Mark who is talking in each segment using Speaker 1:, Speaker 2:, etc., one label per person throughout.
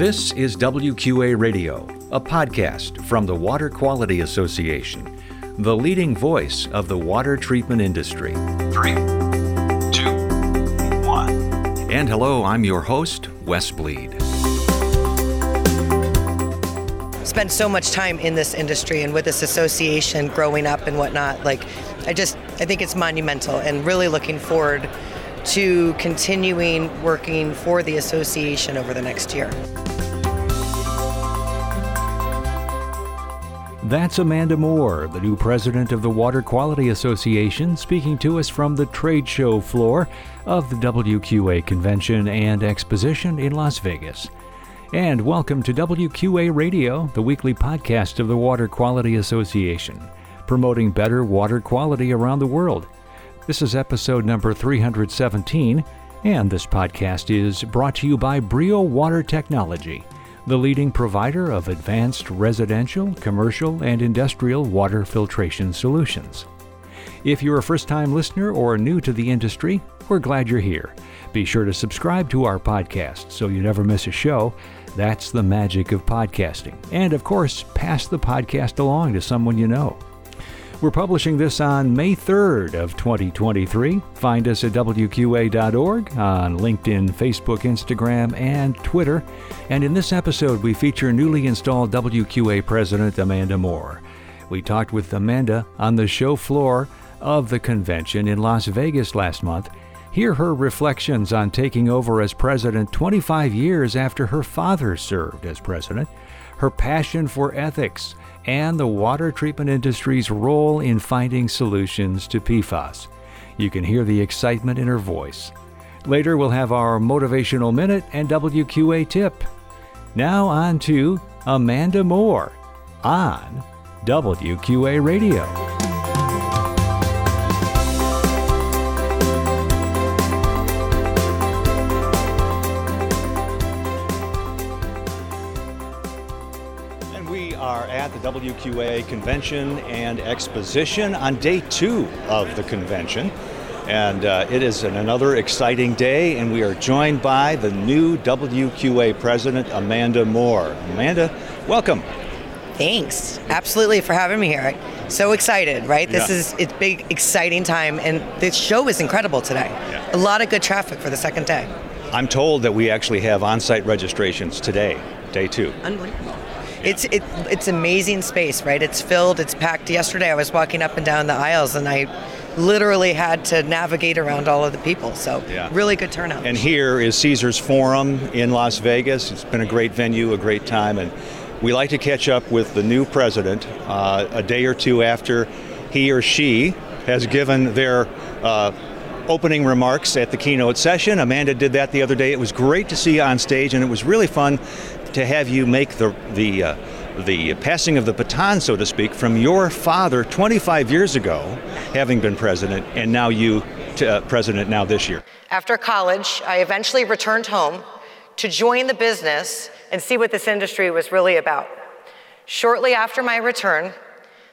Speaker 1: This is WQA Radio, a podcast from the Water Quality Association, the leading voice of the water treatment industry.
Speaker 2: Three, two, one.
Speaker 1: And hello, I'm your host, Wes Bleed.
Speaker 3: Spent so much time in this industry and with this association growing up and whatnot. Like, I just, I think it's monumental and really looking forward to continuing working for the association over the next year.
Speaker 1: That's Amanda Moore, the new president of the Water Quality Association, speaking to us from the trade show floor of the WQA Convention and Exposition in Las Vegas. And welcome to WQA Radio, the weekly podcast of the Water Quality Association, promoting better water quality around the world. This is episode number 317, and this podcast is brought to you by Brio Water Technology, the leading provider of advanced residential, commercial, and industrial water filtration solutions. If you're a first time listener or new to the industry, we're glad you're here. Be sure to subscribe to our podcast so you never miss a show. That's the magic of podcasting. And of course, pass the podcast along to someone you know. We're publishing this on May 3rd of 2023. Find us at wqa.org on LinkedIn, Facebook, Instagram, and Twitter. And in this episode, we feature newly installed WQA President Amanda Moore. We talked with Amanda on the show floor of the convention in Las Vegas last month. Hear her reflections on taking over as president 25 years after her father served as president, her passion for ethics, and the water treatment industry's role in finding solutions to PFAS. You can hear the excitement in her voice. Later, we'll have our motivational minute and WQA tip. Now, on to Amanda Moore on WQA Radio. The WQA convention and exposition on day two of the convention. And uh, it is an, another exciting day, and we are joined by the new WQA president, Amanda Moore. Amanda, welcome.
Speaker 3: Thanks. Absolutely for having me here. So excited, right? This
Speaker 1: Yeah.
Speaker 3: is it's big, exciting time, and this show is incredible today.
Speaker 1: Yeah.
Speaker 3: A lot of good traffic for the second day.
Speaker 1: I'm told that we actually have on site registrations today, day two.
Speaker 3: Unbelievable. It's it, it's amazing space, right? It's filled, it's packed. Yesterday I was walking up and down the aisles and I literally had to navigate around all of the people. So
Speaker 1: Yeah.
Speaker 3: really good turnout.
Speaker 1: And here is Caesars Forum in Las Vegas. It's been a great venue, a great time, and we like to catch up with the new president uh, a day or two after he or she has given their uh, opening remarks at the keynote session. Amanda did that the other day. It was great to see you on stage, and it was really fun to have you make the the uh, the passing of the baton, so to speak, from your father 25 years ago, having been president, and now you, to, uh, president now this year.
Speaker 3: After college, I eventually returned home to join the business and see what this industry was really about. Shortly after my return,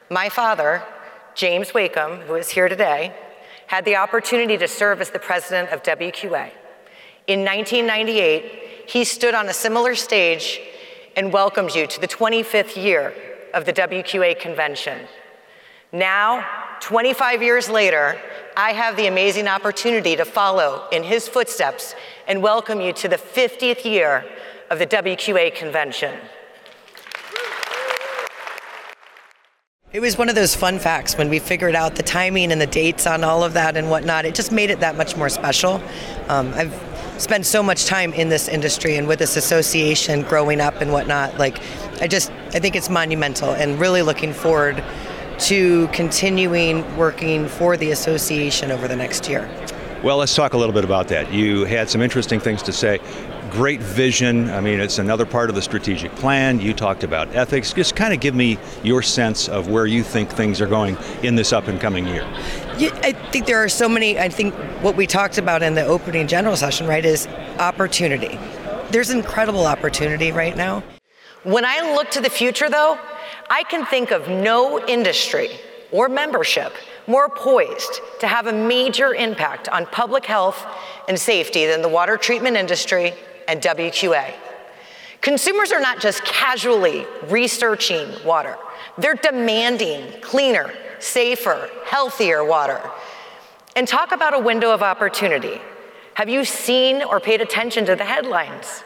Speaker 3: my father, James Wakeham, who is here today, had the opportunity to serve as the president of WQA. In 1998, he stood on a similar stage and welcomed you to the 25th year of the WQA convention. Now, 25 years later, I have the amazing opportunity to follow in his footsteps and welcome you to the 50th year of the WQA convention. It was one of those fun facts when we figured out the timing and the dates on all of that and whatnot. It just made it that much more special. Um, I've spent so much time in this industry and with this association growing up and whatnot. Like, I just, I think it's monumental and really looking forward to continuing working for the association over the next year.
Speaker 1: Well, let's talk a little bit about that. You had some interesting things to say. Great vision. I mean, it's another part of the strategic plan. You talked about ethics. Just kind of give me your sense of where you think things are going in this up and coming year.
Speaker 3: Yeah, I think there are so many. I think what we talked about in the opening general session, right, is opportunity. There's incredible opportunity right now. When I look to the future, though, I can think of no industry or membership more poised to have a major impact on public health and safety than the water treatment industry and WQA.
Speaker 4: Consumers are not just casually researching water, they're demanding cleaner, safer, healthier water. And talk about a window of opportunity. Have you seen or paid attention to the headlines?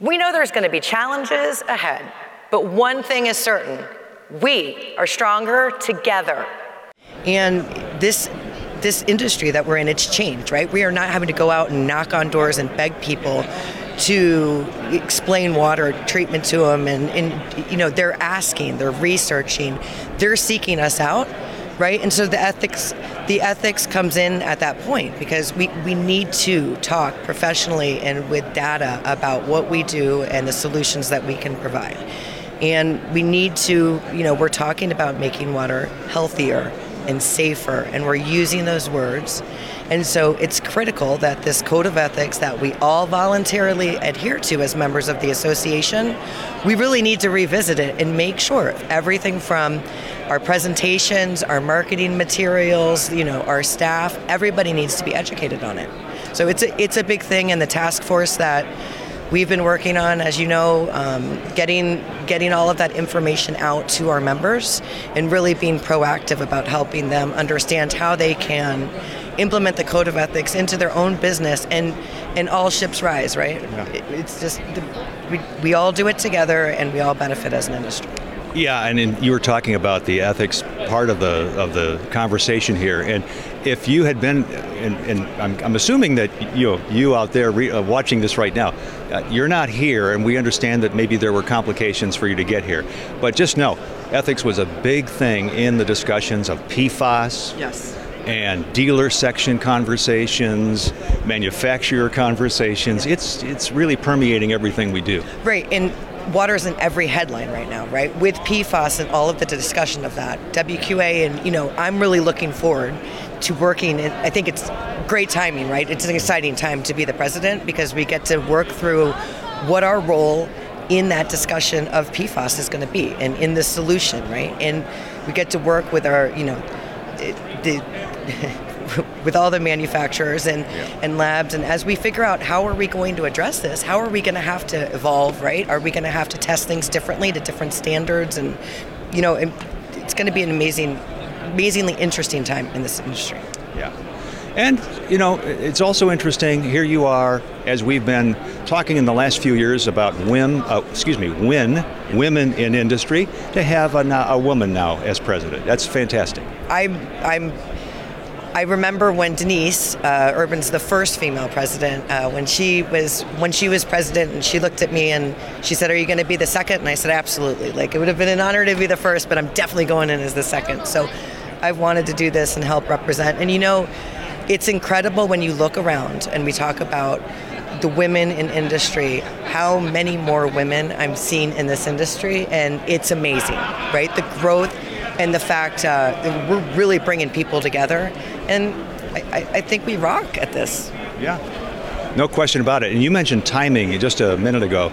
Speaker 4: We know there's going to be challenges ahead, but one thing is certain we are stronger together.
Speaker 3: And this this industry that we're in, it's changed, right? We are not having to go out and knock on doors and beg people to explain water treatment to them and, and you know they're asking they're researching they're seeking us out right? And so the ethics the ethics comes in at that point because we, we need to talk professionally and with data about what we do and the solutions that we can provide. And we need to you know we're talking about making water healthier and safer and we're using those words and so it's critical that this code of ethics that we all voluntarily adhere to as members of the association, we really need to revisit it and make sure everything from our presentations, our marketing materials, you know, our staff, everybody needs to be educated on it. So it's a, it's a big thing and the task force that we've been working on, as you know, um, getting getting all of that information out to our members and really being proactive about helping them understand how they can implement the code of ethics into their own business and and all ships rise right yeah. it, it's just we, we all do it together and we all benefit as an industry
Speaker 1: yeah, and in, you were talking about the ethics part of the of the conversation here, and if you had been, and, and I'm, I'm, assuming that you know, you out there re, uh, watching this right now, uh, you're not here, and we understand that maybe there were complications for you to get here, but just know, ethics was a big thing in the discussions of PFAS.
Speaker 3: Yes
Speaker 1: and dealer section conversations, manufacturer conversations. It's it's really permeating everything we do.
Speaker 3: Right, and water is in every headline right now, right? With PFAS and all of the discussion of that, WQA, and you know, I'm really looking forward to working. And I think it's great timing, right? It's an exciting time to be the president because we get to work through what our role in that discussion of PFAS is going to be and in the solution, right? And we get to work with our, you know, the with all the manufacturers and, yeah. and labs and as we figure out how are we going to address this how are we going to have to evolve right are we going to have to test things differently to different standards and you know it's going to be an amazing amazingly interesting time in this industry
Speaker 1: yeah and, you know, it's also interesting. Here you are, as we've been talking in the last few years about when, uh, excuse me, when women in industry, to have a, a woman now as president. That's fantastic.
Speaker 3: I'm, I'm I remember when Denise uh, Urban's the first female president. Uh, when she was when she was president, and she looked at me and she said, "Are you going to be the second? And I said, "Absolutely." Like it would have been an honor to be the first, but I'm definitely going in as the second. So I've wanted to do this and help represent. And you know, it's incredible when you look around and we talk about the women in industry, how many more women I'm seeing in this industry, and it's amazing, right? The growth and the fact uh, we're really bringing people together, and I, I think we rock at this.
Speaker 1: Yeah, no question about it. And you mentioned timing just a minute ago.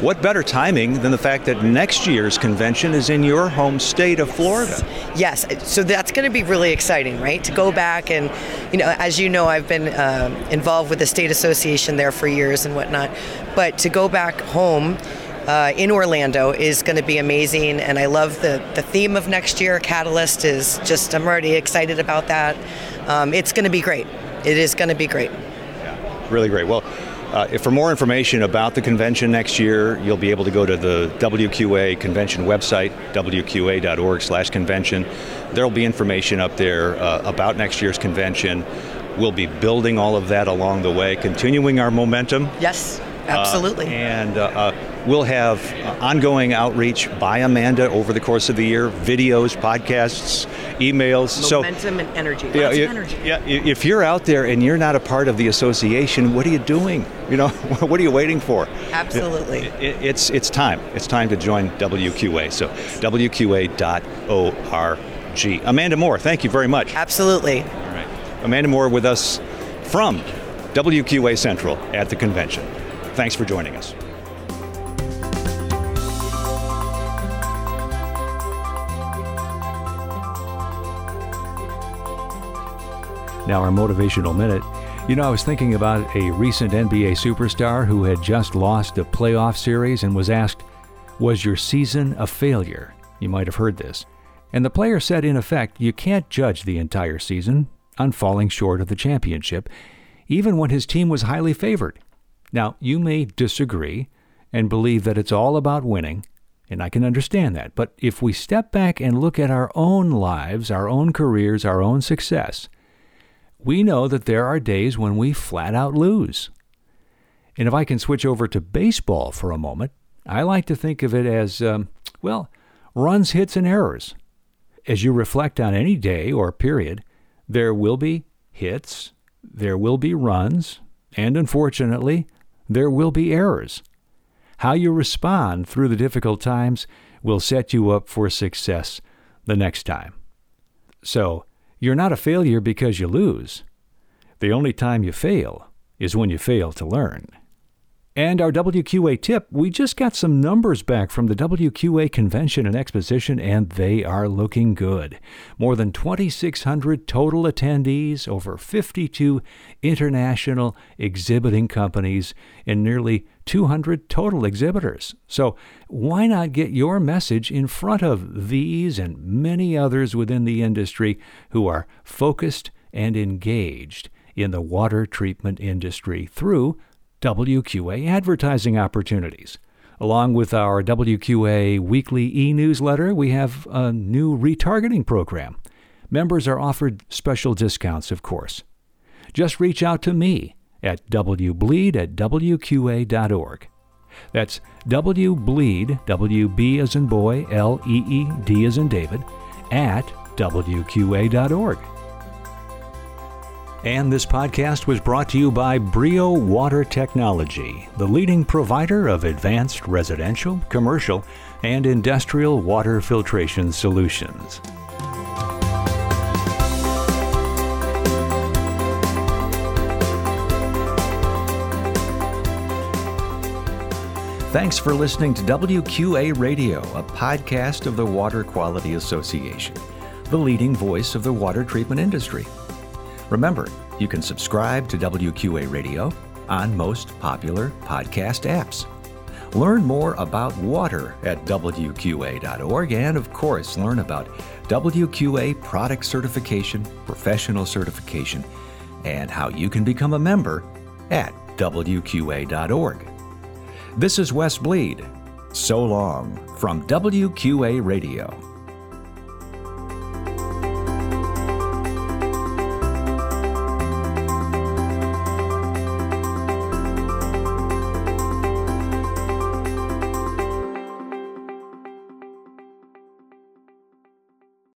Speaker 1: What better timing than the fact that next year's convention is in your home state of Florida?
Speaker 3: Yes, so that's going to be really exciting, right? To go back and, you know, as you know, I've been um, involved with the state association there for years and whatnot, but to go back home. Uh, in Orlando is going to be amazing, and I love the, the theme of next year. Catalyst is just, I'm already excited about that. Um, it's going to be great. It is going to be great.
Speaker 1: Yeah, really great. Well, uh, for more information about the convention next year, you'll be able to go to the WQA convention website, wqa.org/convention. There'll be information up there uh, about next year's convention. We'll be building all of that along the way, continuing our momentum.
Speaker 3: Yes, absolutely.
Speaker 1: Uh, and uh, uh, we'll have ongoing outreach by Amanda over the course of the year, videos, podcasts, emails.
Speaker 3: Momentum so, and energy. Yeah, energy.
Speaker 1: yeah. If you're out there and you're not a part of the association, what are you doing? You know, what are you waiting for?
Speaker 3: Absolutely.
Speaker 1: It, it, it's it's time. It's time to join WQA. So WQA.org. Amanda Moore, thank you very much.
Speaker 3: Absolutely.
Speaker 1: All right. Amanda Moore with us from WQA Central at the convention. Thanks for joining us.
Speaker 5: Now, our motivational minute
Speaker 1: You know, I was thinking about a recent NBA superstar who had just lost a playoff series and was asked, Was your season a failure? You might have heard this. And the player said, in effect, you can't judge the entire season on falling short of the championship, even when his team was highly favored. Now, you may disagree and believe that it's all about winning, and I can understand that. But if we step back and look at our own lives, our own careers, our own success, we know that there are days when we flat out lose. And if I can switch over to baseball for a moment, I like to think of it as, um, well, runs, hits, and errors. As you reflect on any day or period, there will be hits, there will be runs, and unfortunately, there will be errors. How you respond through the difficult times will set you up for success the next time. So, you're not a failure because you lose. The only time you fail is when you fail to learn. And our WQA tip we just got some numbers back from the WQA convention and exposition, and they are looking good. More than 2,600 total attendees, over 52 international exhibiting companies, and nearly 200 total exhibitors. So, why not get your message in front of these and many others within the industry who are focused and engaged in the water treatment industry through WQA advertising opportunities. Along with our WQA weekly e newsletter, we have a new retargeting program. Members are offered special discounts, of course. Just reach out to me at wbleed at wqa.org. That's wbleed, WB as in boy, L E E D as in David, at wqa.org. And this podcast was brought to you by Brio Water Technology, the leading provider of advanced residential, commercial, and industrial water filtration solutions. Thanks for listening to WQA Radio, a podcast of the Water Quality Association, the leading voice of the water treatment industry. Remember, you can subscribe to WQA Radio on most popular podcast apps. Learn more about water at WQA.org and, of course, learn about WQA product certification, professional certification, and how you can become a member at WQA.org. This is Wes Bleed. So long from WQA Radio.